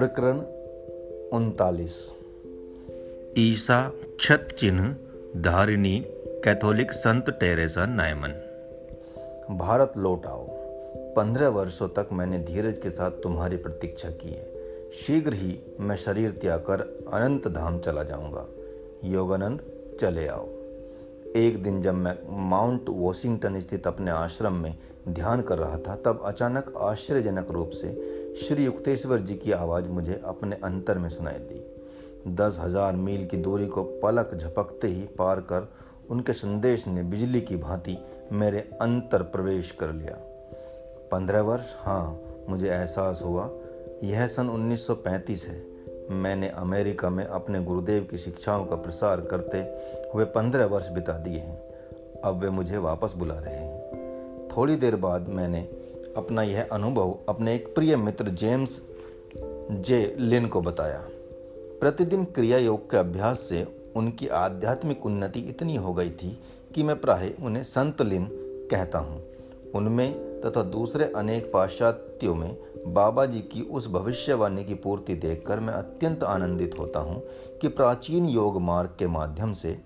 प्रकरण उनतालीस। ईसा क्षत चिन्ह धारिणी कैथोलिक संत टेरेसा नायमन। भारत लौट आओ। पंद्रह वर्षों तक मैंने धीरज के साथ तुम्हारी प्रतीक्षा की है। शीघ्र ही मैं शरीर त्याग कर अनंत धाम चला जाऊँगा। योगानंद चले आओ। एक दिन जब मैं माउंट वॉशिंगटन स्थित अपने आश्रम में ध्यान कर रहा था तब अचानक आश्चर्यजनक रूप से श्री युक्तेश्वर जी की आवाज़ मुझे अपने अंतर में सुनाई दी। दस हज़ार मील की दूरी को पलक झपकते ही पार कर उनके संदेश ने बिजली की भांति मेरे अंतर प्रवेश कर लिया। पंद्रह वर्ष? हाँ मुझे एहसास हुआ। यह सन 1935 है। मैंने अमेरिका में अपने गुरुदेव की शिक्षाओं का प्रसार करते हुए पंद्रह वर्ष बिता दिए हैं। अब वे मुझे वापस बुला रहे हैं। थोड़ी देर बाद मैंने अपना यह अनुभव अपने एक प्रिय मित्र जेम्स जे लिन को बताया। प्रतिदिन क्रिया योग के अभ्यास से उनकी आध्यात्मिक उन्नति इतनी हो गई थी कि मैं प्राय उन्हें संत लिन कहता हूँ। उनमें तथा दूसरे अनेक पाश्चात्यों में बाबा जी की उस भविष्यवाणी की पूर्ति देखकर मैं अत्यंत आनंदित होता हूँ कि प्राचीन योग मार्ग के माध्यम से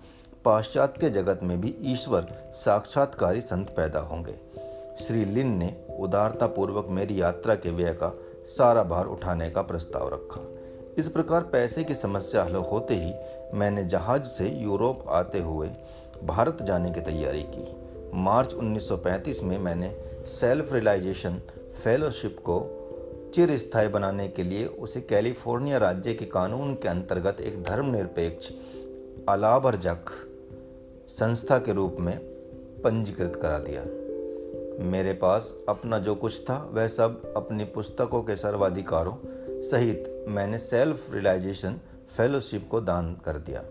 पाश्चात्य जगत में भी ईश्वर साक्षात्कारी संत पैदा होंगे। श्री लिन ने उदारतापूर्वक मेरी यात्रा के व्यय का सारा भार उठाने का प्रस्ताव रखा। इस प्रकार पैसे की समस्या हल होते ही मैंने जहाज़ से यूरोप आते हुए भारत जाने की तैयारी की। मार्च 1935 में मैंने सेल्फ रियलाइजेशन फेलोशिप को चिर स्थायी बनाने के लिए उसे कैलिफ़ोर्निया राज्य के कानून के अंतर्गत एक धर्मनिरपेक्ष अलाबरजक संस्था के रूप में पंजीकृत करा दिया। मेरे पास अपना जो कुछ था, वह सब अपनी पुस्तकों के सर्वाधिकारों सहित मैंने सेल्फ रियलाइजेशन फेलोशिप को दान कर दिया।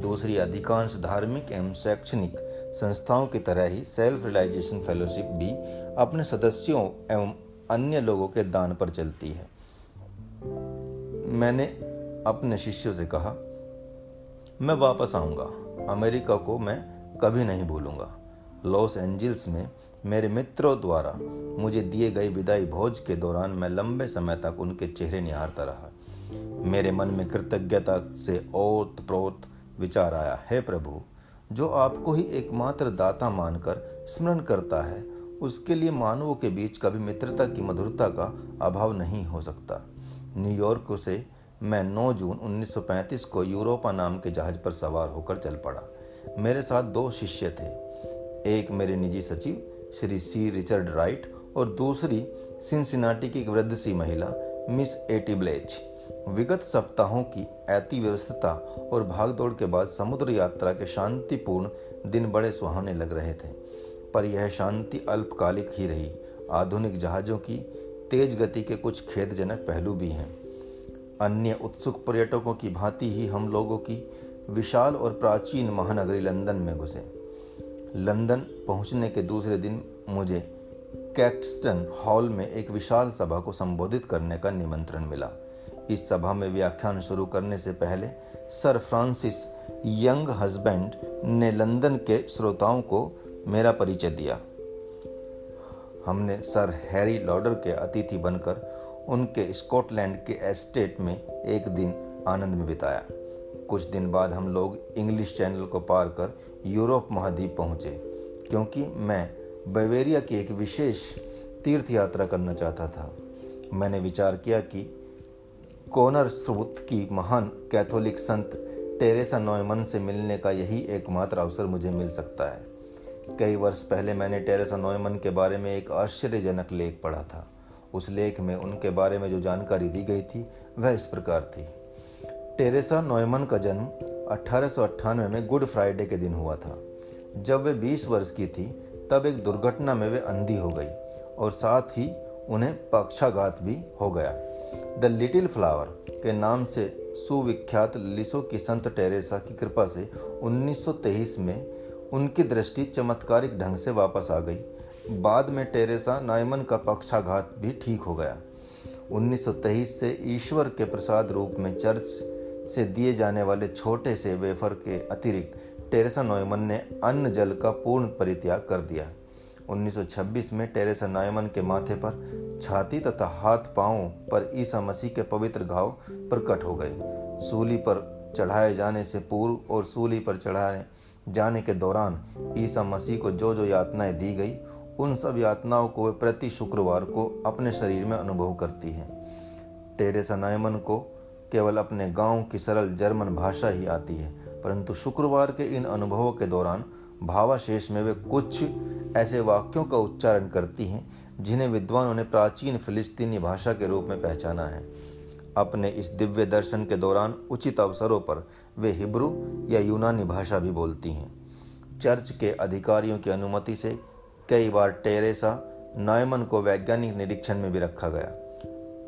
दूसरी अधिकांश धार्मिक एवं शैक्षणिक संस्थाओं की तरह ही सेल्फ रियलाइजेशन फेलोशिप भी अपने सदस्यों एवं अन्य लोगों के दान पर चलती है। मैंने अपने शिष्यों से कहा, मैं वापस आऊँगा। अमेरिका को मैं कभी नहीं भूलूँगा। लॉस एंजल्स में मेरे मित्रों द्वारा मुझे दिए गए विदाई भोज के दौरान मैं लंबे समय तक उनके चेहरे निहारता रहा। मेरे मन में कृतज्ञता से ओत प्रोत विचार आया, हे प्रभु, जो आपको ही एकमात्र दाता मानकर स्मरण करता है, उसके लिए मानवों के बीच कभी मित्रता की मधुरता का अभाव नहीं हो सकता। न्यूयॉर्क से मैं 9 जून 1935 को यूरोपा नाम के जहाज़ पर सवार होकर चल पड़ा। मेरे साथ दो शिष्य थे। एक मेरे निजी सचिव श्री सी रिचर्ड राइट और दूसरी सिंसिनाटी की एक वृद्ध सी महिला, मिस एटी ब्लेच विगत सप्ताहों की ऐति व्यवस्था और भागदौड़ के बाद समुद्र यात्रा के शांतिपूर्ण दिन बड़े सुहावने लग रहे थे, पर यह शांति अल्पकालिक ही रही। आधुनिक जहाज़ों की तेज गति के कुछ खेदजनक पहलू भी हैं। अन्य उत्सुक पर्यटकों की भांति ही हम लोगों की विशाल और प्राचीन महानगरी लंदन में घुसे। लंदन पहुँचने के दूसरे दिन मुझे कैक्सटन हॉल में एक विशाल सभा को संबोधित करने का निमंत्रण मिला। इस सभा में व्याख्यान शुरू करने से पहले सर फ्रांसिस यंग हस्बैंड ने लंदन के श्रोताओं को मेरा परिचय दिया। हमने सर हैरी लॉडर के अतिथि बनकर उनके स्कॉटलैंड के एस्टेट में एक दिन आनंद में बिताया। कुछ दिन बाद हम लोग इंग्लिश चैनल को पार कर यूरोप महाद्वीप पहुँचे, क्योंकि मैं बवेरिया की एक विशेष तीर्थ यात्रा करना चाहता था। मैंने विचार किया कि कोनर स्रोत की महान कैथोलिक संत टेरेसा नोयमन से मिलने का यही एकमात्र अवसर मुझे मिल सकता है। कई वर्ष पहले मैंने टेरेसा नोयमन के बारे में एक आश्चर्यजनक लेख पढ़ा था। उस लेख में उनके बारे में जो जानकारी दी गई थी, वह इस प्रकार थी। टेरेसा नोयमन का जन्म अठारह में गुड फ्राइडे के दिन हुआ था। जब वे 20 वर्ष की थी, तब एक दुर्घटना में वे अंधी हो गई और साथ ही उन्हें पक्षाघात भी हो गया। द लिटिल फ्लावर के नाम से सुविख्यात लिसो की संत टेरेसा की कृपा से 1923 में उनकी दृष्टि चमत्कारिक ढंग से वापस आ गई। बाद में टेरेसा नायमन का पक्षाघात भी ठीक हो गया। 1923 से ईश्वर के प्रसाद रूप में चर्च से दिए जाने वाले छोटे से वेफर के अतिरिक्त टेरेसा नोयमन ने अन्न जल का पूर्ण परित्याग कर दिया। 1926 में टेरेसा नायमन के माथे पर छाती तथा हाथ पांवों पर ईसा मसीह के पवित्र घाव प्रकट हो गए। सूली पर चढ़ाए जाने से पूर्व और सूली पर चढ़ाए जाने के दौरान ईसा मसीह को जो जो यातनाएँ दी गई, उन सब यातनाओं को वे प्रति शुक्रवार को अपने शरीर में अनुभव करती हैं। टेरेसा नायमन को केवल अपने गाँव की सरल जर्मन भाषा ही आती है, परंतु शुक्रवार के इन अनुभवों के दौरान भावाशेष में वे कुछ ऐसे वाक्यों का उच्चारण करती हैं, जिन्हें विद्वानों ने प्राचीन फिलिस्तीनी भाषा के रूप में पहचाना है। अपने इस दिव्य दर्शन के दौरान उचित अवसरों पर वे हिब्रू या यूनानी भाषा भी बोलती हैं। चर्च के अधिकारियों की अनुमति से कई बार टेरेसा, नायमन को वैज्ञानिक निरीक्षण में भी रखा गया।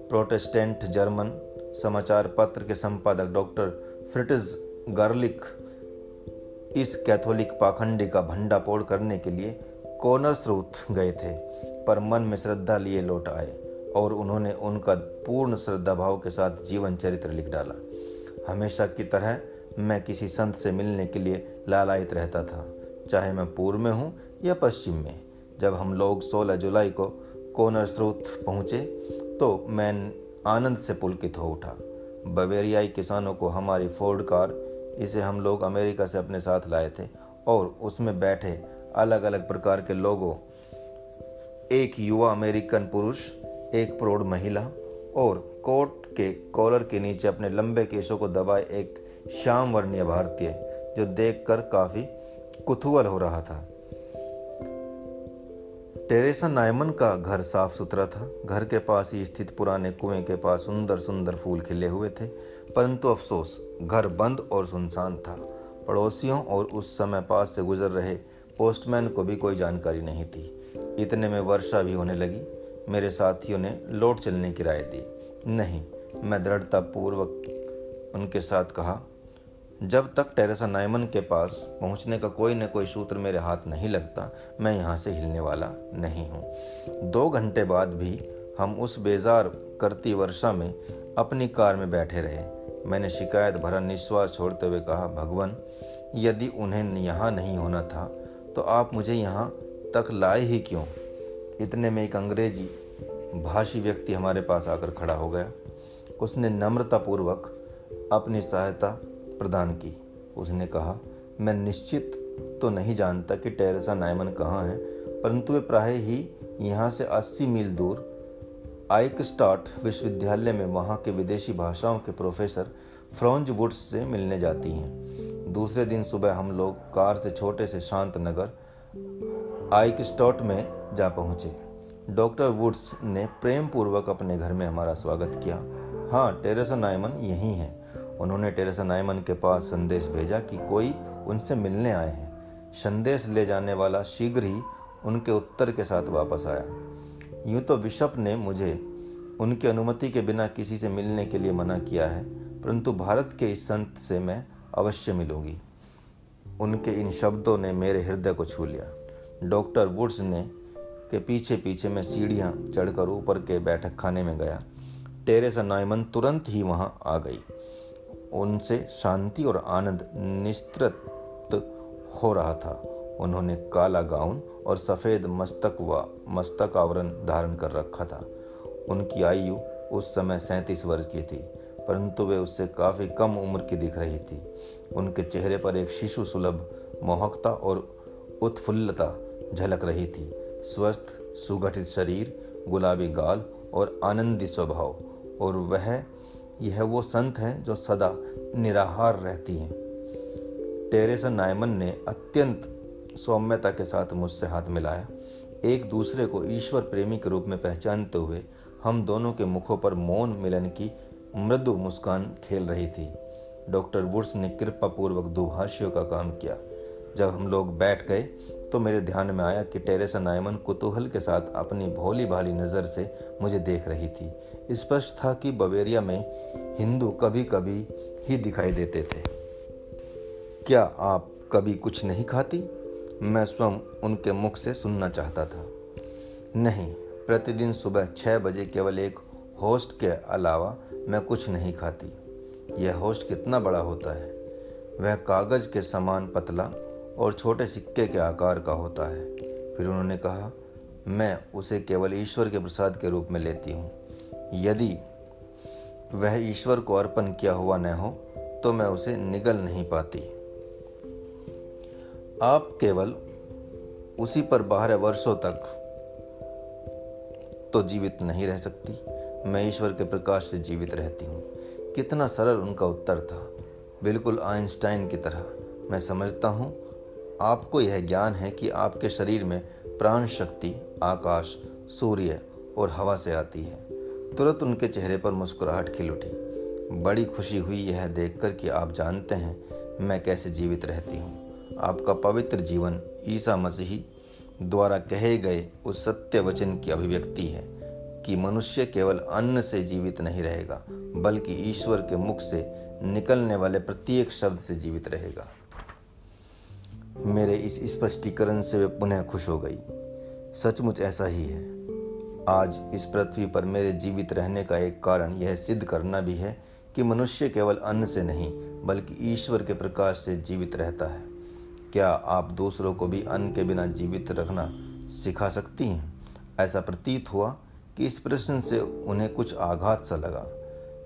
प्रोटेस्टेंट जर्मन समाचार पत्र के संपादक डॉक्टर फ्रिटिज गार्लिक इस कैथोलिक पाखंडी का भंडापोड़ करने के लिए कॉर्नर स्रोत गए थे, पर मन में श्रद्धा लिए लौट आए और उन्होंने उनका पूर्ण श्रद्धा भाव के साथ जीवन चरित्र लिख डाला। हमेशा की तरह मैं किसी संत से मिलने के लिए लालायित रहता था, चाहे मैं पूर्व में हूँ या पश्चिम में। जब हम लोग 16 जुलाई को कोनर स्रोत पहुँचे तो मैं आनंद से पुलकित हो उठा। बवेरियाई किसानों को हमारी फोर्ड कार, इसे हम लोग अमेरिका से अपने साथ लाए थे और उसमें बैठे अलग अलग प्रकार के लोगों, एक युवा अमेरिकन पुरुष, एक प्रौढ़ महिला और कोट के कॉलर के नीचे अपने लंबे केशों को दबाए एक श्याम वर्णीय भारतीय, जो देखकर काफ़ी कुतूहल हो रहा था। टेरेसा नायमन का घर साफ़ सुथरा था। घर के पास ही स्थित पुराने कुएँ के पास सुंदर सुंदर फूल खिले हुए थे, परंतु अफसोस, घर बंद और सुनसान था। पड़ोसियों और उस समय पास से गुजर रहे पोस्टमैन को भी कोई जानकारी नहीं थी। इतने में वर्षा भी होने लगी। मेरे साथियों ने लौट चलने की राय दी। नहीं, मैं दृढ़तापूर्वक, उनके साथ कहा जब तक टेरेसा नायमन के पास पहुँचने का कोई न कोई सूत्र मेरे हाथ नहीं लगता, मैं यहाँ से हिलने वाला नहीं हूँ। दो घंटे बाद भी हम उस बेजार, करती वर्षा में अपनी कार में बैठे रहे। मैंने शिकायत भरा निश्वास छोड़ते हुए कहा, भगवान, यदि उन्हें यहाँ नहीं होना था तो आप मुझे यहाँ तक लाए ही क्यों? इतने में एक अंग्रेज़ी भाषी व्यक्ति हमारे पास आकर खड़ा हो गया। उसने नम्रतापूर्वक अपनी सहायता प्रदान की। उसने कहा, मैं निश्चित तो नहीं जानता कि टेरेसा नायमन कहाँ है, परंतु वे प्राय ही यहाँ से 80 मील दूर। आइकस्टार्ट विश्वविद्यालय में वहाँ के विदेशी भाषाओं के प्रोफेसर फ्रॉन्ज वुड्स से मिलने जाती हैं। दूसरे दिन सुबह हम लोग कार से छोटे से शांत नगर आइकस्टॉट में जा पहुँचे। डॉक्टर वुड्स ने प्रेम पूर्वक अपने घर में हमारा स्वागत किया। हाँ टेरेसा नायमन यहीं हैं। उन्होंने टेरेसा नायमन के पास संदेश भेजा कि कोई उनसे मिलने आए हैं। संदेश ले जाने वाला शीघ्र ही उनके उत्तर के साथ वापस आया। यूँ तो बिशप ने मुझे उनकी अनुमति के बिना किसी से मिलने के लिए मना किया है, परंतु भारत के इस संत से मैं अवश्य मिलूँगी। उनके इन शब्दों ने मेरे हृदय को छू लिया। डॉक्टर वुड्स ने के पीछे पीछे मैं सीढ़ियाँ चढ़कर ऊपर के बैठक खाने में गया। टेरेसा नायमन तुरंत ही वहाँ आ गई। उनसे शांति और आनंद निस्तृत हो रहा था। उन्होंने काला गाउन और सफ़ेद मस्तक व मस्तक आवरण धारण कर रखा था। उनकी आयु उस समय सैंतीस वर्ष की थी, परंतु वे उससे काफ़ी कम उम्र की दिख रही थी। उनके चेहरे पर एक शिशु सुलभ, मोहकता और उत्फुल्लता झलक रही थी। स्वस्थ, सुगठित शरीर, गुलाबी गाल और आनंदी स्वभाव, और वह यह वो संत हैं जो सदा निराहार रहती हैं। टेरेसा नायमन ने अत्यंत सौम्यता के साथ मुझसे हाथ मिलाया। एक दूसरे को ईश्वर प्रेमी के रूप में पहचानते हुए हम दोनों के मुखों पर मौन मिलन की मृदु मुस्कान खेल रही थी। डॉक्टर वुड्स ने कृपापूर्वक दुभाषियों का काम किया। जब हम लोग बैठ गए तो मेरे ध्यान में आया कि टेरेसा नायमन कुतूहल के साथ अपनी भोली भाली नज़र से मुझे देख रही थी। स्पष्ट था कि बवेरिया में हिंदू कभी कभी ही दिखाई देते थे। क्या आप कभी कुछ नहीं खाती? मैं स्वयं उनके मुख से सुनना चाहता था। नहीं, प्रतिदिन सुबह छः बजे केवल एक होस्ट के अलावा मैं कुछ नहीं खाती। यह होस्ट कितना बड़ा होता है? वह कागज़ के समान पतला और छोटे सिक्के के आकार का होता है। फिर उन्होंने कहा, मैं उसे केवल ईश्वर के प्रसाद के रूप में लेती हूँ। यदि वह ईश्वर को अर्पण किया हुआ न हो तो मैं उसे निगल नहीं पाती। आप केवल उसी पर बारह वर्षों तक तो जीवित नहीं रह सकती। मैं ईश्वर के प्रकाश से जीवित रहती हूँ। कितना सरल उनका उत्तर था। बिल्कुल आइंस्टाइन की तरह। मैं समझता हूँ, आपको यह ज्ञान है कि आपके शरीर में प्राण शक्ति आकाश, सूर्य और हवा से आती है। तुरंत उनके चेहरे पर मुस्कुराहट खिल उठी। बड़ी खुशी हुई यह देखकर कि आप जानते हैं, मैं कैसे जीवित रहती हूँ। आपका पवित्र जीवन ईसा मसीही द्वारा कहे गए उस सत्य वचन की अभिव्यक्ति है कि मनुष्य केवल अन्न से जीवित नहीं रहेगा, बल्कि ईश्वर के मुख से निकलने वाले प्रत्येक शब्द से जीवित रहेगा। मेरे इस स्पष्टीकरण से वे पुनः खुश हो गई। सचमुच ऐसा ही है। आज इस पृथ्वी पर मेरे जीवित रहने का एक कारण यह सिद्ध करना भी है कि मनुष्य केवल अन्न से नहीं, बल्कि ईश्वर के प्रकाश से जीवित रहता है। क्या आप दूसरों को भी अन्न के बिना जीवित रखना सिखा सकती हैं? ऐसा प्रतीत हुआ कि इस प्रश्न से उन्हें कुछ आघात सा लगा।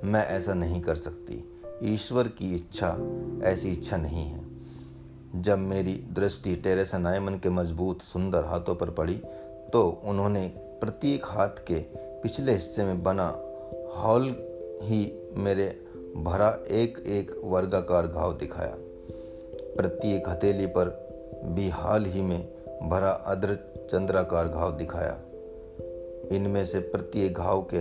मैं ऐसा नहीं कर सकती। ईश्वर की इच्छा ऐसी इच्छा नहीं है। जब मेरी दृष्टि टेरेसा नायमन के मज़बूत, सुंदर हाथों पर पड़ी तो उन्होंने प्रत्येक हाथ के पिछले हिस्से में बना हॉल ही मेरे भरा एक एक वर्गाकार घाव दिखाया। प्रत्येक हथेली पर भी हाल ही में भरा अद्र चंद्राकार घाव दिखाया। इनमें से प्रत्येक घाव के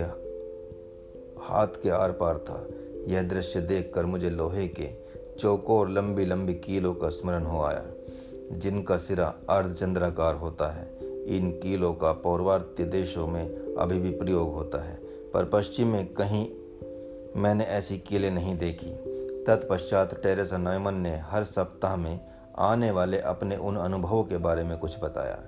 हाथ के आर पार था। यह दृश्य देखकर मुझे लोहे के चौकों और लंबी लंबी कीलों का स्मरण हो आया, जिनका सिरा अर्धचंद्राकार होता है। इन कीलों का पौर्वात्य देशों में अभी भी प्रयोग होता है। पर पश्चिम में कहीं मैंने ऐसी कीलें नहीं देखी। तत्पश्चात टेरेसा नॉयमन ने हर सप्ताह में आने वाले अपने उन अनुभवों के बारे में कुछ बताया।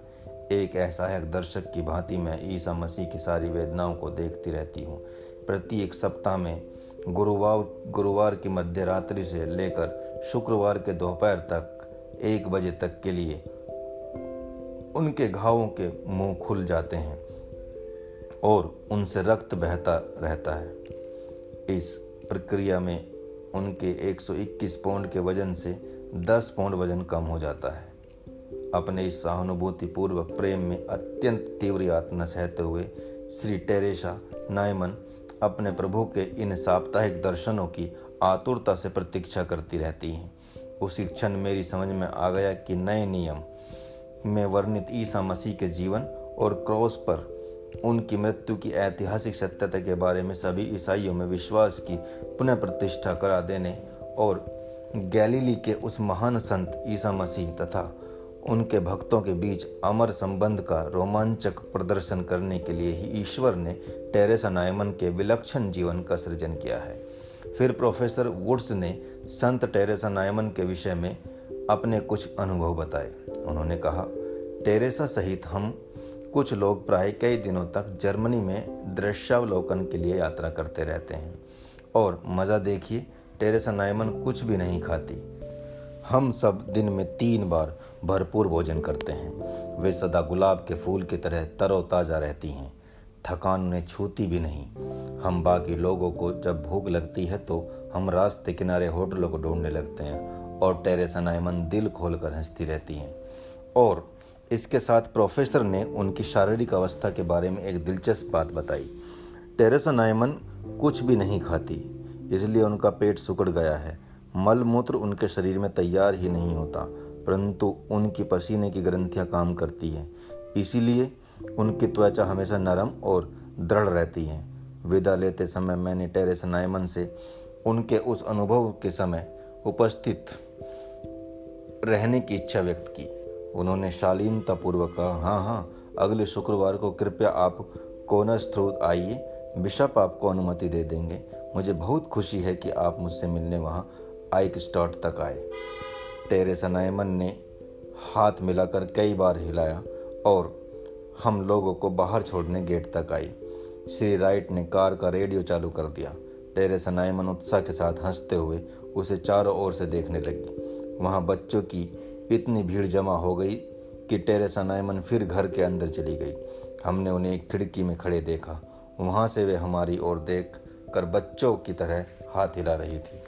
एक असहायक दर्शक की भांति मैं ईसा मसीह की सारी वेदनाओं को देखती रहती हूँ। प्रत्येक सप्ताह में गुरुवार गुरुवार की मध्य रात्रि से लेकर शुक्रवार के दोपहर तक एक बजे तक के लिए उनके घावों के मुँह खुल जाते हैं और उनसे रक्त बहता रहता है। इस प्रक्रिया में उनके 121 पौंड के वज़न से 10 पौंड वज़न कम हो जाता है। अपने इस सहानुभूतिपूर्वक प्रेम में अत्यंत तीव्र यातना सहते हुए श्री टेरेसा नायमन अपने प्रभु के इन साप्ताहिक दर्शनों की आतुरता से प्रतीक्षा करती रहती हैं। उसी क्षण मेरी समझ में आ गया कि नए नियम में वर्णित ईसा मसीह के जीवन और क्रॉस पर उनकी मृत्यु की ऐतिहासिक सत्यता के बारे में सभी ईसाइयों में विश्वास की पुनः प्रतिष्ठा करा देने और गैलीली के उस महान संत ईसा मसीह तथा उनके भक्तों के बीच अमर संबंध का रोमांचक प्रदर्शन करने के लिए ही ईश्वर ने टेरेसा नायमन के विलक्षण जीवन का सृजन किया है। फिर प्रोफेसर वुड्स ने संत टेरेसा नायमन के विषय में अपने कुछ अनुभव बताए। उन्होंने कहा, टेरेसा सहित हम कुछ लोग प्राय कई दिनों तक जर्मनी में दृश्यावलोकन के लिए यात्रा करते रहते हैं। और मज़ा देखिए, टेरेसा नायमन कुछ भी नहीं खाती। हम सब दिन में तीन बार भरपूर भोजन करते हैं। वे सदा गुलाब के फूल की तरह तरोताज़ा रहती हैं। थकान उन्हें छूती भी नहीं। हम बाकी लोगों को जब भूख लगती है तो हम रास्ते किनारे होटलों को ढूँढने लगते हैं और टेरेसा नायमन दिल खोलकर हंसती रहती हैं। और इसके साथ प्रोफेसर ने उनकी शारीरिक अवस्था के बारे में एक दिलचस्प बात बताई। टेरेसा नायमन कुछ भी नहीं खाती, इसलिए उनका पेट सुकड़ गया है। मल मूत्र उनके शरीर में तैयार ही नहीं होता, परंतु उनकी पसीने की ग्रंथियाँ काम करती हैं। इसीलिए उनकी त्वचा हमेशा नरम और दृढ़ रहती है। विदा लेते समय मैंने टेरेस नायमन से उनके उस अनुभव के समय उपस्थित रहने की इच्छा व्यक्त की। उन्होंने शालीनतापूर्वक कहा हाँ हाँ अगले शुक्रवार को कृपया आप कोनस थ्रू आइए, बिशप आपको अनुमति दे देंगे। मुझे बहुत खुशी है कि आप मुझसे मिलने वहाँ आइक स्टॉट तक आए। टेरेसा नायमन ने हाथ मिलाकर कई बार हिलाया और हम लोगों को बाहर छोड़ने गेट तक आई। श्री राइट ने कार का रेडियो चालू कर दिया। टेरेसा नायमन उत्साह के साथ हँसते हुए उसे चारों ओर से देखने लगी। वहाँ बच्चों की इतनी भीड़ जमा हो गई कि टेरेसा नायमन फिर घर के अंदर चली गई। हमने उन्हें एक खिड़की में खड़े देखा। वहाँ से वे हमारी ओर देख कर बच्चों की तरह हाथ हिला रही थी।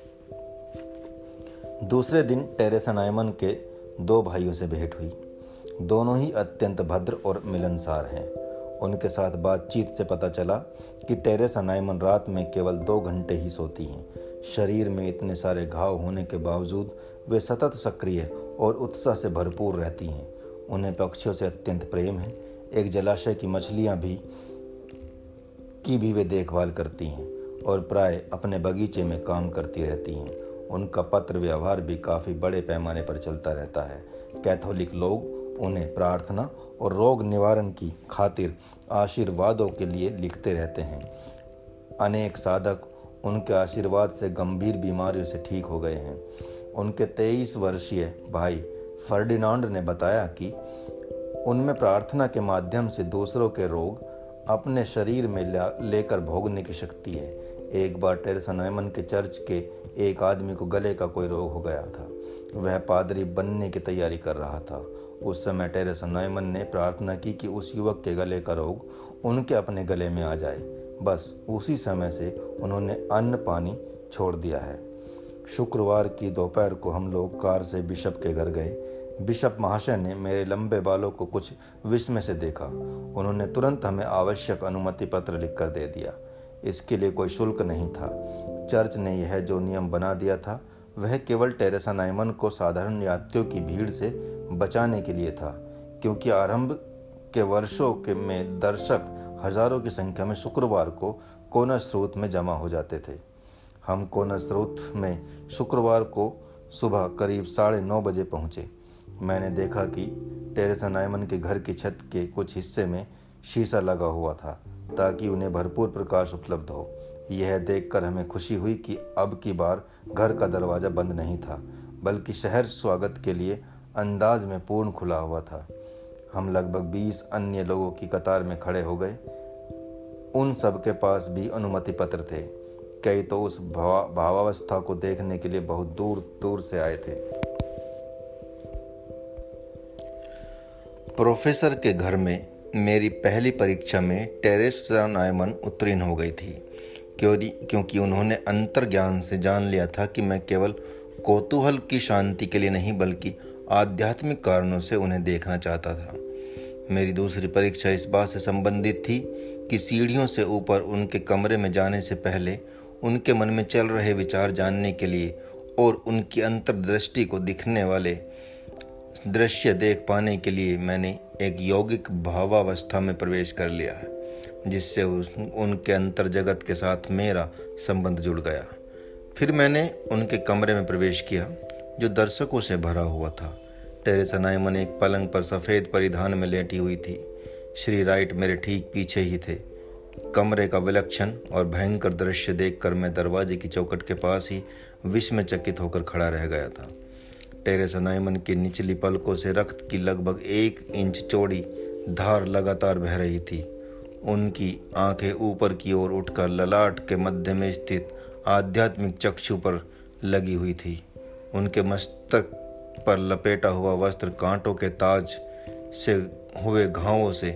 दूसरे दिन टेरेसा नायमन के दो भाइयों से भेंट हुई। दोनों ही अत्यंत भद्र और मिलनसार हैं। उनके साथ बातचीत से पता चला कि टेरेसा नायमन रात में केवल दो घंटे ही सोती हैं। शरीर में इतने सारे घाव होने के बावजूद वे सतत सक्रिय और उत्साह से भरपूर रहती हैं। उन्हें पक्षियों से अत्यंत प्रेम है। एक जलाशय की मछलियाँ भी, की भी वे देखभाल करती हैं और प्राय अपने बगीचे में काम करती रहती हैं। उनका पत्र व्यवहार भी काफ़ी बड़े पैमाने पर चलता रहता है। कैथोलिक लोग उन्हें प्रार्थना और रोग निवारण की खातिर आशीर्वादों के लिए लिखते रहते हैं। अनेक साधक उनके आशीर्वाद से गंभीर बीमारियों से ठीक हो गए हैं। उनके तेईस वर्षीय भाई फर्डिनांड ने बताया कि उनमें प्रार्थना के माध्यम से दूसरों के रोग अपने शरीर में लेकर भोगने की शक्ति है। एक बार टेरेसा नैमन के चर्च के एक आदमी को गले का कोई रोग हो गया था। वह पादरी बनने की तैयारी कर रहा था। उस समय टेरेसा नैमन ने प्रार्थना की कि उस युवक के गले का रोग उनके अपने गले में आ जाए। बस उसी समय से उन्होंने अन्न पानी छोड़ दिया है। शुक्रवार की दोपहर को हम लोग कार से बिशप के घर गए। बिशप महाशय ने मेरे लंबे बालों को कुछ विस्मय से देखा। उन्होंने तुरंत हमें आवश्यक अनुमति पत्र लिखकर दे दिया। इसके लिए कोई शुल्क नहीं था। चर्च ने यह जो नियम बना दिया था, वह केवल टेरेसा नाइमन को साधारण यात्रियों की भीड़ से बचाने के लिए था, क्योंकि आरंभ के वर्षों के में दर्शक हज़ारों की संख्या में शुक्रवार को कोना स्रोत में जमा हो जाते थे। हम कोना स्रोत में शुक्रवार को सुबह करीब साढ़े नौ बजे पहुँचे। मैंने देखा कि टेरेसा नायमन के घर की छत के कुछ हिस्से में शीशा लगा हुआ था, ताकि उन्हें भरपूर प्रकाश उपलब्ध हो। यह देखकर हमें खुशी हुई कि अब की बार घर का दरवाज़ा बंद नहीं था, बल्कि शहर स्वागत के लिए अंदाज में पूर्ण खुला हुआ था। हम लगभग बीस अन्य लोगों की कतार में खड़े हो गए। उन सब के पास भी अनुमति पत्र थे। कई तो उस भाव, भावावस्था को देखने के लिए बहुत दूर दूर से आए थे। प्रोफेसर के घर में मेरी पहली परीक्षा में टेरेसा नायमन उत्तीर्ण हो गई थी, क्योंकि उन्होंने अंतर ज्ञान से जान लिया था कि मैं केवल कौतूहल की शांति के लिए नहीं, बल्कि आध्यात्मिक कारणों से उन्हें देखना चाहता था। मेरी दूसरी परीक्षा इस बात से संबंधित थी कि सीढ़ियों से ऊपर उनके कमरे में जाने से पहले उनके मन में चल रहे विचार जानने के लिए और उनकी अंतर्दृष्टि को दिखने वाले दृश्य देख पाने के लिए मैंने एक यौगिक भावावस्था में प्रवेश कर लिया जिससे उनके अंतर जगत के साथ मेरा संबंध जुड़ गया। फिर मैंने उनके कमरे में प्रवेश किया, जो दर्शकों से भरा हुआ था। टेरेसा नाइमन एक पलंग पर सफ़ेद परिधान में लेटी हुई थी। श्री राइट मेरे ठीक पीछे ही थे। कमरे का विलक्षण और भयंकर दृश्य देखकर मैं दरवाजे की चौकट के पास ही विस्मय चकित होकर खड़ा रह गया था। टेरेसा नाइमन की निचली पलकों से रक्त की लगभग एक इंच चौड़ी धार लगातार बह रही थी। उनकी आँखें ऊपर की ओर उठकर ललाट के मध्य में स्थित आध्यात्मिक चक्षु पर लगी हुई थी। उनके मस्तक पर लपेटा हुआ वस्त्र कांटों के ताज से हुए घावों से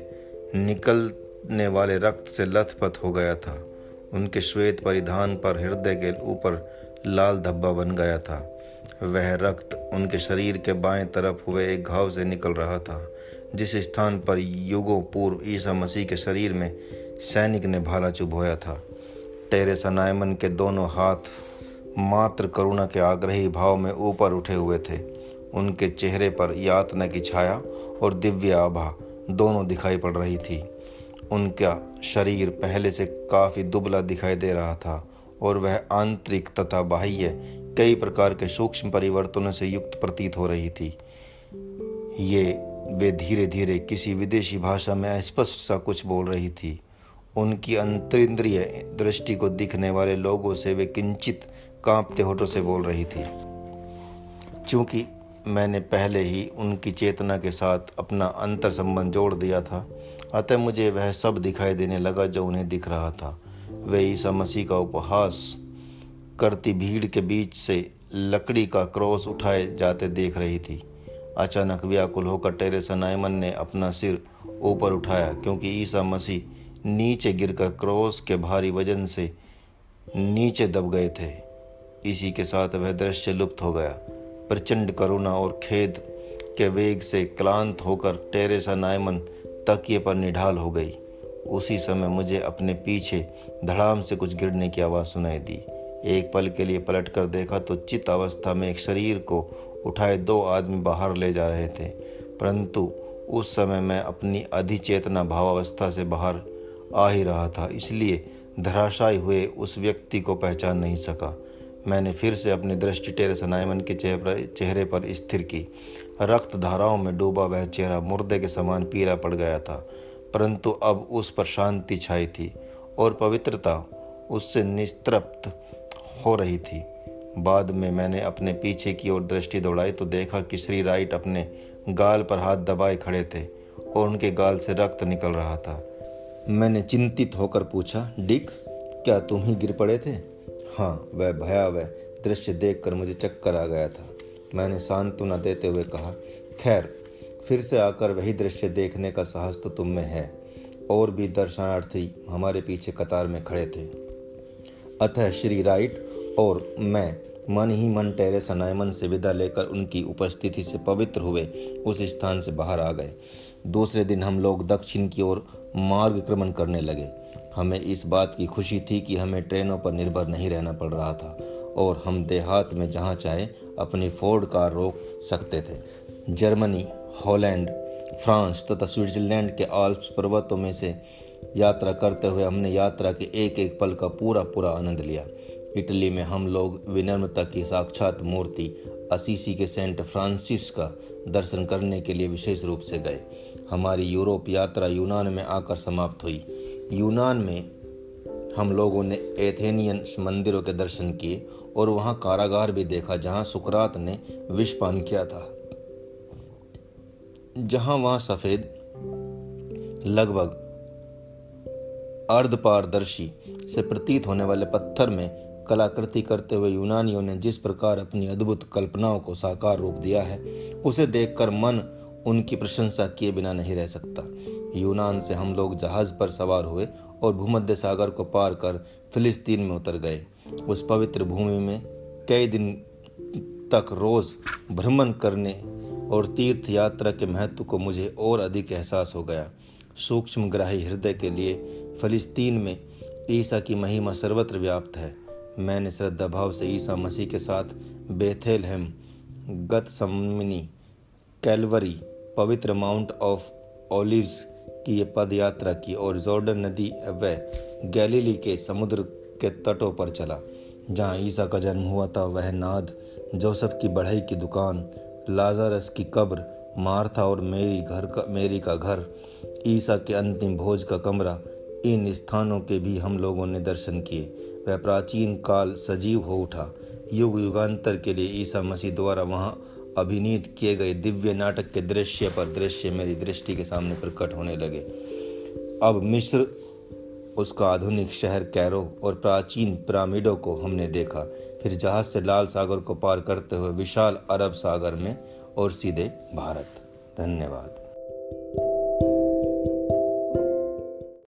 निकलने वाले रक्त से लथपथ हो गया था। उनके श्वेत परिधान पर हृदय के ऊपर लाल धब्बा बन गया था। वह रक्त उनके शरीर के बाएँ तरफ़ हुए एक घाव से निकल रहा था, जिस स्थान पर युगों पूर्व ईसा मसीह के शरीर में सैनिक ने भाला चुभोया था। टेरेसा नायमन के दोनों हाथ मात्र करुणा के आग्रही भाव में ऊपर उठे हुए थे। उनके चेहरे पर यातना की छाया और दिव्य आभा दोनों दिखाई पड़ रही थी। उनका शरीर पहले से काफ़ी दुबला दिखाई दे रहा था और वह आंतरिक तथा बाह्य कई प्रकार के सूक्ष्म परिवर्तनों से युक्त प्रतीत हो रही थी। ये वे धीरे धीरे किसी विदेशी भाषा में स्पष्ट सा कुछ बोल रही थी। उनकी अंतरिंद्रिय दृष्टि को दिखने वाले लोगों से वे किंचित कांपते होठों से बोल रही थी। क्योंकि मैंने पहले ही उनकी चेतना के साथ अपना अंतर संबंध जोड़ दिया था अतः मुझे वह सब दिखाई देने लगा जो उन्हें दिख रहा था। वे ईसा मसीह का उपहास करती भीड़ के बीच से लकड़ी का क्रॉस उठाए जाते देख रही थी। अचानक व्याकुल होकर टेरेसा नायमन ने अपना सिर ऊपर उठाया, क्योंकि ईसा मसीह नीचे गिरकर क्रॉस के भारी वज़न से नीचे दब गए थे। इसी के साथ वह दृश्य लुप्त हो गया। प्रचंड करुणा और खेद के वेग से क्लांत होकर टेरेसा नायमन तकिए पर निढाल हो गई। उसी समय मुझे अपने पीछे धड़ाम से कुछ गिरने की आवाज़ सुनाई दी। एक पल के लिए पलट कर देखा तो चित अवस्था में एक शरीर को उठाए दो आदमी बाहर ले जा रहे थे। परंतु उस समय मैं अपनी अधिचेतना भावावस्था से बाहर आ ही रहा था, इसलिए धराशायी हुए उस व्यक्ति को पहचान नहीं सका। मैंने फिर से अपनी दृष्टि टेरेसा नायमन के चेहरे पर स्थिर की। रक्त धाराओं में डूबा वह चेहरा मुर्दे के समान पीला पड़ गया था, परंतु अब उस पर शांति छाई थी और पवित्रता उससे निस्तृप्त हो रही थी। बाद में मैंने अपने पीछे की ओर दृष्टि दौड़ाई तो देखा कि श्री राइट अपने गाल पर हाथ दबाए खड़े थे और उनके गाल से रक्त निकल रहा था। मैंने चिंतित होकर पूछा, डिक, क्या तुम ही गिर पड़े थे? हाँ वह भयावह दृश्य देखकर मुझे चक्कर आ गया था। मैंने सांत्वना देते हुए कहा, खैर, फिर से आकर वही दृश्य देखने का साहस तो तुम में है। और भी दर्शनार्थी हमारे पीछे कतार में खड़े थे। अतः श्री राइट और मैं मन ही मन टेरेस अनायमन से विदा लेकर उनकी उपस्थिति से पवित्र हुए उस स्थान से बाहर आ गए। दूसरे दिन हम लोग दक्षिण की ओर मार्ग क्रमण करने लगे। हमें इस बात की खुशी थी कि हमें ट्रेनों पर निर्भर नहीं रहना पड़ रहा था। और हम देहात में जहाँ चाहे अपनी फोर्ड कार रोक सकते थे। जर्मनी, हॉलैंड, फ्रांस तथा स्विट्जरलैंड के आल्प्स पर्वतों में से यात्रा करते हुए हमने यात्रा के एक एक पल का पूरा पूरा आनंद लिया। इटली में हम लोग विनम्रता की साक्षात मूर्ति असीसी के सेंट फ्रांसिस का दर्शन करने के लिए विशेष रूप से गए। हमारी यूरोप यात्रा यूनान में आकर समाप्त हुई। यूनान में हम लोगों ने एथेनियन मंदिरों के दर्शन किए और वहाँ कारागार भी देखा जहाँ सुकरात ने विष पान किया था। जहाँ वहाँ सफ़ेद, लगभग अर्धपारदर्शी से प्रतीत होने वाले पत्थर में कलाकृति करते हुए यूनानियों ने जिस प्रकार अपनी अद्भुत कल्पनाओं को साकार रूप दिया है, उसे देखकर मन उनकी प्रशंसा किए बिना नहीं रह सकता। यूनान से हम लोग जहाज़ पर सवार हुए और भूमध्य सागर को पार कर फिलिस्तीन में उतर गए। उस पवित्र भूमि में कई दिन तक रोज भ्रमण करने और तीर्थ यात्रा के महत्व को मुझे और अधिक एहसास हो गया। सूक्ष्म ग्राही हृदय के लिए फलिस्तीन में ईसा की महिमा सर्वत्र व्याप्त है। मैंने श्रद्धा भाव से ईसा मसीह के साथ बेथेलहेम, गतसमनी, कैलवरी, पवित्र माउंट ऑफ़ ओलिव्स की पद यात्रा की और जॉर्डन नदी व गैलीली के समुद्र के तटों पर चला। जहाँ ईसा का जन्म हुआ था, वह नाद, जोसेफ की बढ़ई की दुकान, लाजारस की कब्र, मार्था और मेरी घर का, मेरी का घर, ईसा के अंतिम भोज का कमरा, इन स्थानों के भी हम लोगों ने दर्शन किए। वह प्राचीन काल सजीव हो उठा। युग युगांतर के लिए ईसा मसीह द्वारा वहाँ अभिनीत किए गए दिव्य नाटक के दृश्य पर दृश्य मेरी दृष्टि के सामने प्रकट होने लगे। अब मिस्र उसका आधुनिक शहर कैरो और प्राचीन पिरामिडों को हमने देखा। फिर जहाज़ से लाल सागर को पार करते हुए विशाल अरब सागर में और सीधे भारत। धन्यवाद।